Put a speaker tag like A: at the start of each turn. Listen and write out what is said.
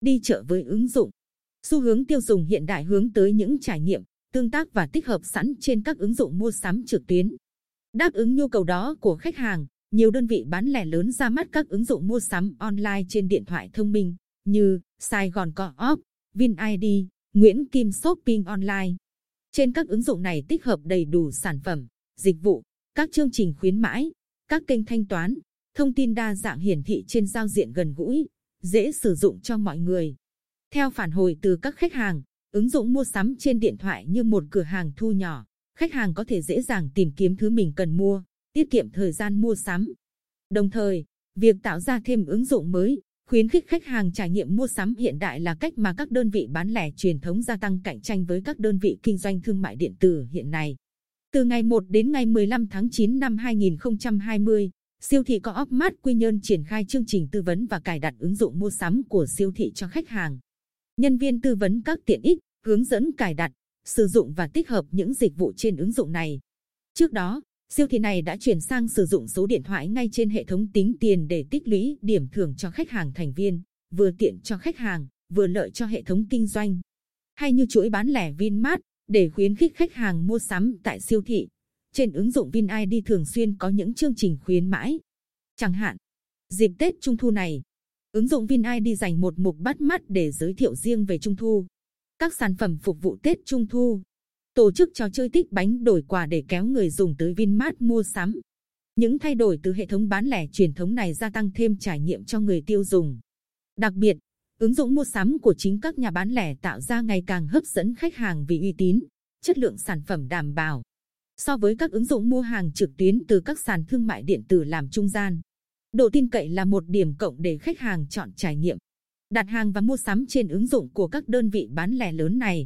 A: đi chợ với ứng dụng. Xu hướng tiêu dùng hiện đại hướng tới những trải nghiệm, tương tác và tích hợp sẵn trên các ứng dụng mua sắm trực tuyến. Đáp ứng nhu cầu đó của khách hàng, nhiều đơn vị bán lẻ lớn ra mắt các ứng dụng mua sắm online trên điện thoại thông minh như Sài Gòn Co-op, VinID, Nguyễn Kim Shopping Online. Trên các ứng dụng này tích hợp đầy đủ sản phẩm, dịch vụ, các chương trình khuyến mãi, các kênh thanh toán, thông tin đa dạng hiển thị trên giao diện gần gũi, dễ sử dụng cho mọi người. Theo phản hồi từ các khách hàng, ứng dụng mua sắm trên điện thoại như một cửa hàng thu nhỏ, khách hàng có thể dễ dàng tìm kiếm thứ mình cần mua, tiết kiệm thời gian mua sắm. Đồng thời, việc tạo ra thêm ứng dụng mới, khuyến khích khách hàng trải nghiệm mua sắm hiện đại là cách mà các đơn vị bán lẻ truyền thống gia tăng cạnh tranh với các đơn vị kinh doanh thương mại điện tử hiện nay. Từ ngày 1 đến ngày 15 tháng 9 năm 2020, siêu thị có Mart Quy Nhơn triển khai chương trình tư vấn và cài đặt ứng dụng mua sắm của siêu thị cho khách hàng. Nhân viên tư vấn các tiện ích, hướng dẫn cài đặt, sử dụng và tích hợp những dịch vụ trên ứng dụng này. Trước đó, siêu thị này đã chuyển sang sử dụng số điện thoại ngay trên hệ thống tính tiền để tích lũy điểm thưởng cho khách hàng thành viên, vừa tiện cho khách hàng, vừa lợi cho hệ thống kinh doanh. Hay như chuỗi bán lẻ Vinmart, để khuyến khích khách hàng mua sắm tại siêu thị. Trên ứng dụng VinID thường xuyên có những chương trình khuyến mãi. Chẳng hạn, dịp Tết Trung Thu này, ứng dụng VinID dành một mục bắt mắt để giới thiệu riêng về Trung Thu. Các sản phẩm phục vụ Tết Trung Thu, tổ chức trò chơi tích bánh đổi quà để kéo người dùng tới Vinmart mua sắm. Những thay đổi từ hệ thống bán lẻ truyền thống này gia tăng thêm trải nghiệm cho người tiêu dùng. Đặc biệt, ứng dụng mua sắm của chính các nhà bán lẻ tạo ra ngày càng hấp dẫn khách hàng vì uy tín, chất lượng sản phẩm đảm bảo. So với các ứng dụng mua hàng trực tuyến từ các sàn thương mại điện tử làm trung gian, độ tin cậy là một điểm cộng để khách hàng chọn trải nghiệm. Đặt hàng và mua sắm trên ứng dụng của các đơn vị bán lẻ lớn này